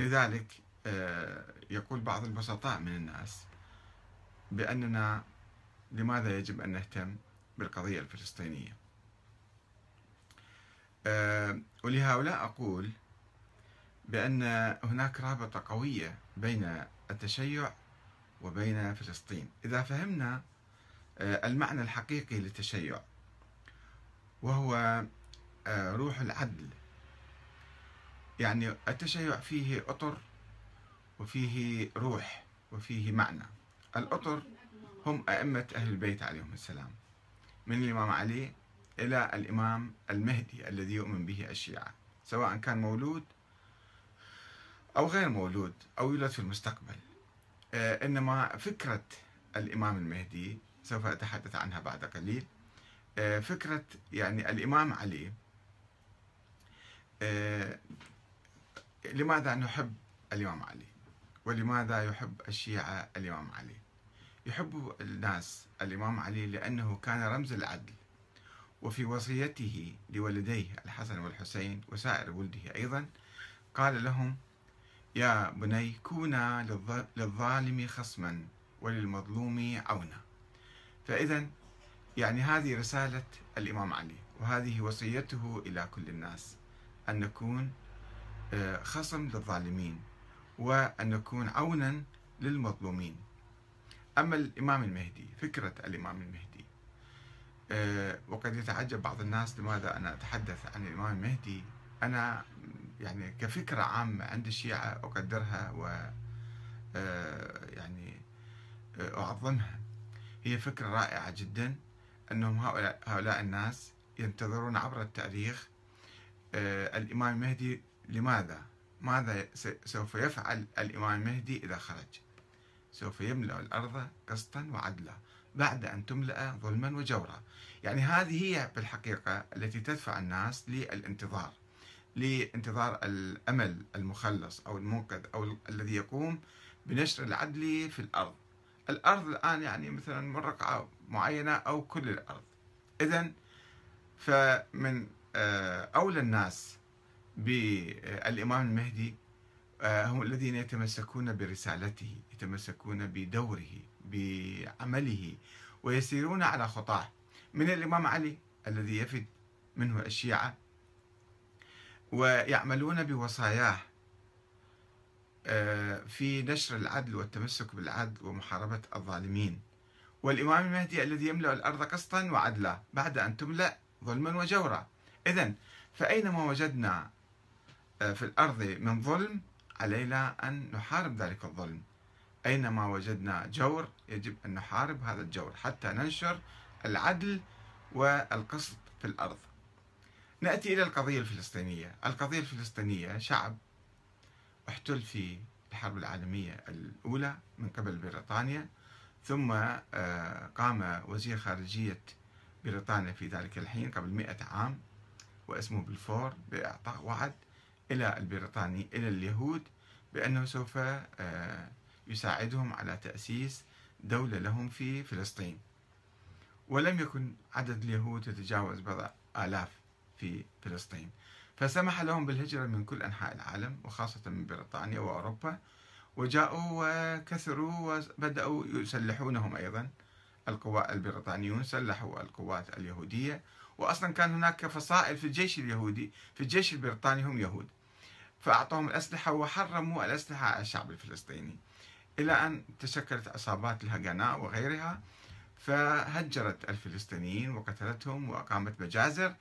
لذلك آه، يقول بعض البسطاء من الناس بأننا لماذا يجب أن نهتم بالقضية الفلسطينية؟ آه، ولهؤلاء أقول بأن هناك رابطة قوية بين التشيع وبين فلسطين. إذا فهمنا آه، المعنى الحقيقي للتشيع وهو روح العدل يعني التشيع فيه أطر وفيه روح وفيه معنى. الأطر هم أئمة أهل البيت عليهم السلام من الإمام علي إلى الإمام المهدي الذي يؤمن به الشيعة سواء كان مولود أو غير مولود أو يولد في المستقبل. آه، إنما فكرة الإمام المهدي سوف أتحدث عنها بعد قليل. آه، فكرة يعني الإمام علي آه، لماذا نحب الإمام علي؟ ولماذا يحب الشيعة الإمام علي؟ يحب الناس الإمام علي لأنه كان رمز العدل وفي وصيته لولديه الحسن والحسين وسائر ولده أيضا قال لهم يا بني كونا للظالم خصما وللمظلوم عونا. فإذا يعني هذه رسالة الإمام علي وهذه وصيته إلى كل الناس أن نكون خصم للظالمين وأن نكون عونا للمظلومين. أما الإمام المهدي فكرة الإمام المهدي آه، وقد يتعجب بعض الناس لماذا أنا أتحدث عن الإمام المهدي. أنا يعني كفكرة عامة عند الشيعة أقدرها و آه، يعني أعظمها. هي فكرة رائعة جدا أنهم هؤلاء, هؤلاء الناس ينتظرون عبر التاريخ الإمام المهدي لماذا؟ ماذا سوف يفعل الإمام المهدي إذا خرج؟ سوف يملأ الأرض قسطا وعدلا بعد أن تملأ ظلما وجورا يعني هذه هي بالحقيقة التي تدفع الناس للانتظار لانتظار الأمل المخلص أو المنقذ أو الذي يقوم بنشر العدل في الأرض الأرض الآن يعني مثلا مرقعة معينة أو كل الأرض إذا فمن آه، أولى الناس بالإمام المهدي آه، هم الذين يتمسكون برسالته يتمسكون بدوره بعمله ويسيرون على خطاه. من الإمام علي الذي يفد منه الشيعة ويعملون بوصاياه آه، في نشر العدل والتمسك بالعدل ومحاربة الظالمين. والإمام المهدي الذي يملأ الأرض قسطا وعدلا بعد أن تملأ ظلما وجورا. إذا فأينما وجدنا في الأرض من ظلم علينا أن نحارب ذلك الظلم. أينما وجدنا جور يجب أن نحارب هذا الجور حتى ننشر العدل والقسط في الأرض. نأتي إلى القضية الفلسطينية. القضية الفلسطينية شعب احتل في الحرب العالمية الأولى من قبل بريطانيا ثم آه، قام وزير خارجية بريطانيا في ذلك الحين قبل مئة عام واسمه بلفور بإعطاء وعد إلى البريطاني إلى اليهود بأنه سوف آه، يساعدهم على تأسيس دولة لهم في فلسطين. ولم يكن عدد اليهود يتجاوز بضع آلاف في فلسطين. فسمح لهم بالهجرة من كل أنحاء العالم وخاصة من بريطانيا وأوروبا وجاءوا وكثروا وبدأوا يسلحونهم أيضا. القوات البريطانيون سلحوا القوات اليهودية وأصلا كان هناك فصائل في الجيش اليهودي في الجيش البريطاني هم يهود. فأعطوهم الأسلحة وحرموا الأسلحة على الشعب الفلسطيني. إلى أن تشكلت عصابات الهجناء وغيرها فهجرت الفلسطينيين وقتلتهم وأقامت مجازر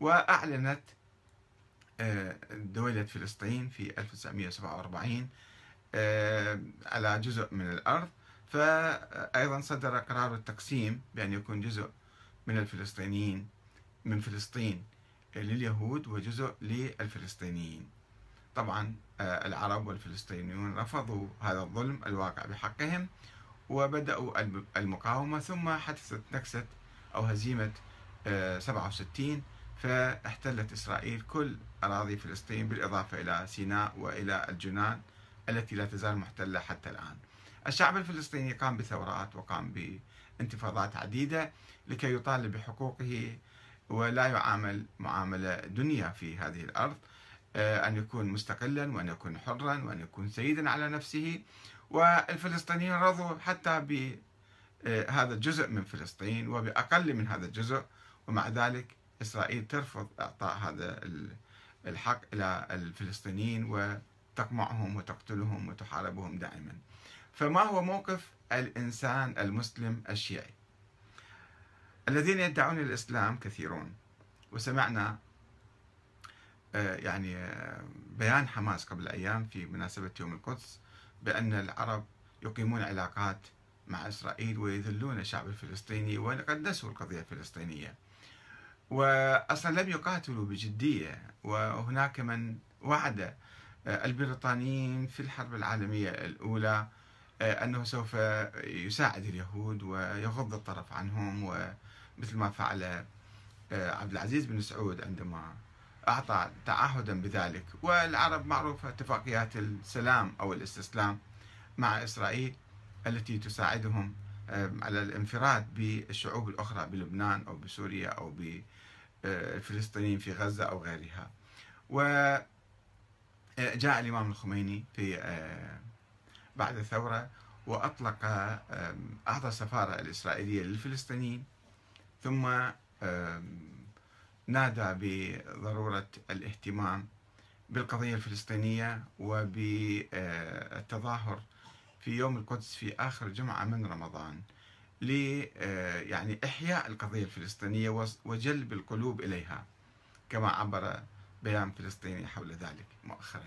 وأعلنت آه، دولة فلسطين في 1947 آه، على جزء من الأرض. فأيضا صدر قرار التقسيم بأن يكون جزء من الفلسطينيين من فلسطين لليهود وجزء للفلسطينيين. طبعا آه، العرب والفلسطينيون رفضوا هذا الظلم الواقع بحقهم وبدأوا المقاومة ثم حدثت نكسة أو هزيمة 67 آه، فاحتلت إسرائيل كل أراضي فلسطين بالإضافة إلى سيناء وإلى الجنان التي لا تزال محتلة حتى الآن. الشعب الفلسطيني قام بثورات وقام بانتفاضات عديدة لكي يطالب بحقوقه ولا يعامل معاملة دنيا في هذه الأرض. أن يكون مستقلا وأن يكون حرا وأن يكون سيدا على نفسه. والفلسطينيين رضوا حتى بهذا الجزء من فلسطين وبأقل من هذا الجزء. ومع ذلك إسرائيل ترفض إعطاء هذا الحق إلى الفلسطينيين وتقمعهم وتقتلهم وتحاربهم دائما. فما هو موقف الإنسان المسلم الشيعي؟ الذين يدعون الإسلام كثيرون. وسمعنا آه، يعني آه، بيان حماس قبل أيام في مناسبة يوم القدس بأن العرب يقيمون علاقات مع إسرائيل ويذلون الشعب الفلسطيني ويقدسوا القضية الفلسطينية. وأصلا لم يقاتلوا بجدية وهناك من وعد آه، البريطانيين في الحرب العالمية الأولى أنه سوف يساعد اليهود ويغض الطرف عنهم ومثل ما فعل عبد العزيز بن سعود عندما أعطى تعهدا بذلك. والعرب معروفة اتفاقيات السلام أو الاستسلام مع إسرائيل التي تساعدهم على الانفراد بالشعوب الأخرى بلبنان أو بسوريا أو بالفلسطينيين في غزة أو غيرها. وجاء الإمام الخميني في آه، بعد الثورة وأطلق أعطى السفارة الإسرائيلية للفلسطينيين ثم نادى بضرورة الاهتمام بالقضية الفلسطينية وبالتظاهر في يوم القدس في آخر جمعة من رمضان ل يعني إحياء القضية الفلسطينية وجلب القلوب إليها كما عبر بيان فلسطيني حول ذلك مؤخرا.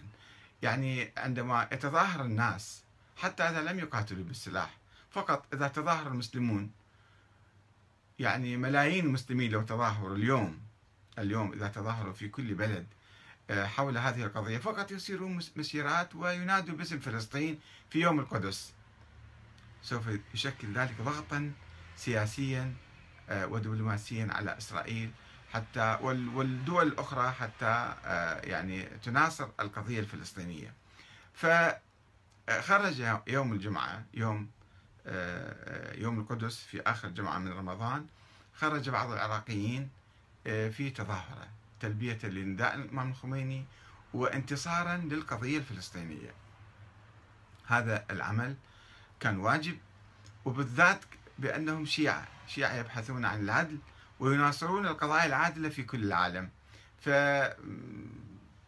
يعني عندما يتظاهر الناس حتى إذا لم يقاتلوا بالسلاح فقط إذا تظاهر المسلمون يعني ملايين المسلمين لو تظاهروا اليوم اليوم إذا تظاهروا في كل بلد آه، حول هذه القضية فقط يصيرون مسيرات وينادوا باسم فلسطين في يوم القدس. سوف يشكل ذلك ضغطا سياسيا آه، ودبلوماسيا على إسرائيل حتى والدول الأخرى حتى آه، يعني تناصر القضية الفلسطينية. فخرج يوم الجمعة يوم يوم القدس في آخر جمعة من رمضان خرج بعض العراقيين في تظاهرة تلبية لنداء الإمام الخميني وانتصارا للقضية الفلسطينية. هذا العمل كان واجب وبالذات بأنهم شيعة. شيعة يبحثون عن العدل ويناصرون القضايا العادلة في كل العالم. ف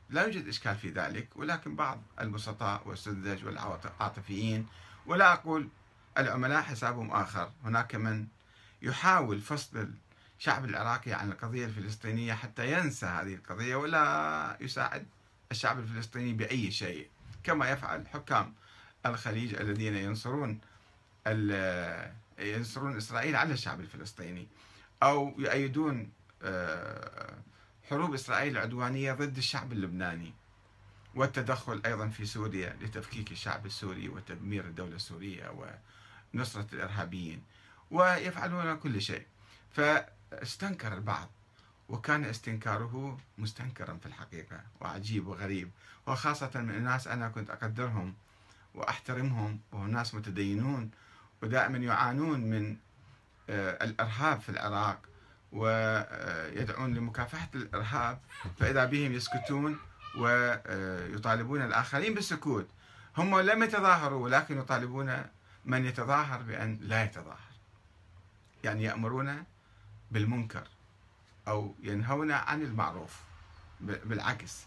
لا يوجد إشكال في ذلك ولكن بعض البسطاء والسذج والعاطفيين ولا أقول العملاء حسابهم آخر. هناك من يحاول فصل الشعب العراقي عن القضية الفلسطينية حتى ينسى هذه القضية ولا يساعد الشعب الفلسطيني بأي شيء كما يفعل حكام الخليج الذين ينصرون ينصرون إسرائيل على الشعب الفلسطيني أو يؤيدون آه، حروب إسرائيل العدوانية ضد الشعب اللبناني والتدخل أيضا في سوريا لتفكيك الشعب السوري وتدمير الدولة السورية ونصرة الإرهابيين ويفعلون كل شيء. ف استنكر البعض وكان استنكاره مستنكرا في الحقيقة وعجيب وغريب. وخاصة من الناس أنا كنت أقدرهم وأحترمهم وهم ناس متدينون ودائما يعانون من آه، الإرهاب في العراق ويدعون لمكافحة الإرهاب. فإذا بهم يسكتون ويطالبون الآخرين بالسكوت. هم لم يتظاهروا ولكن يطالبون من يتظاهر بأن لا يتظاهر. يعني يأمرون بالمنكر أو ينهون عن المعروف بالعكس.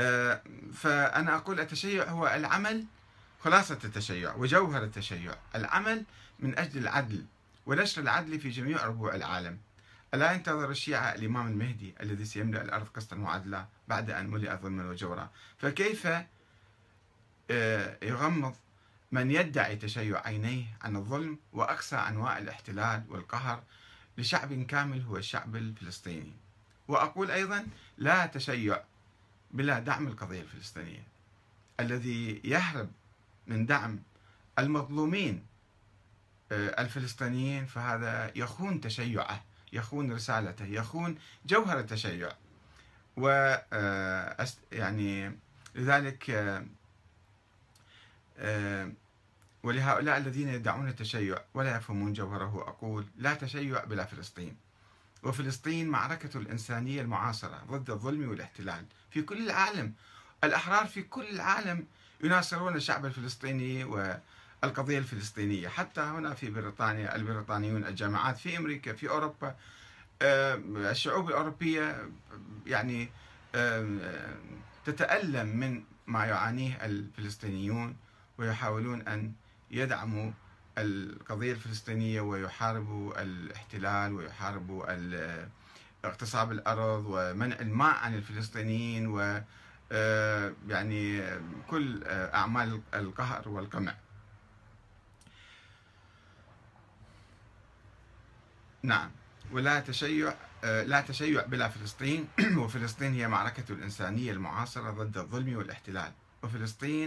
آه، فأنا أقول التشيع هو العمل خلاصة التشيع وجوهر التشيع. العمل من أجل العدل ونشر العدل في جميع ربوع العالم. ألا ينتظر الشيعة الإمام المهدي الذي سيملأ الأرض قسطا وعدلا بعد أن ملئ ظلما وجورا فكيف آه، يغمض من يدعي تشيع عينيه عن الظلم وأقصى أنواع الاحتلال والقهر لشعب كامل هو الشعب الفلسطيني. وأقول أيضا لا تشيع بلا دعم القضية الفلسطينية. الذي يهرب من دعم المظلومين آه، الفلسطينيين فهذا يخون تشيعه يخون رسالته يخون جوهر التشيع. و آه، يعني لذلك آه، ولهؤلاء الذين يدعون التشيع ولا يفهمون جوهره أقول لا تشيع بلا فلسطين. وفلسطين معركة الإنسانية المعاصرة ضد الظلم والاحتلال. في كل العالم الأحرار في كل العالم يناصرون الشعب الفلسطيني والقضية الفلسطينية. حتى هنا في بريطانيا البريطانيون الجامعات في أمريكا في أوروبا آه، الشعوب الأوروبية يعني آه، تتألم من ما يعانيه الفلسطينيون. ويحاولون أن يدعموا القضية الفلسطينية ويحاربوا الاحتلال ويحاربوا اغتصاب الأرض ومنع الماء عن الفلسطينيين و آه، يعني كل أعمال القهر والقمع. نعم. ولا تشيع آه، لا تشيع بلا فلسطين. وفلسطين هي معركة الإنسانية المعاصرة ضد الظلم والاحتلال. وفلسطين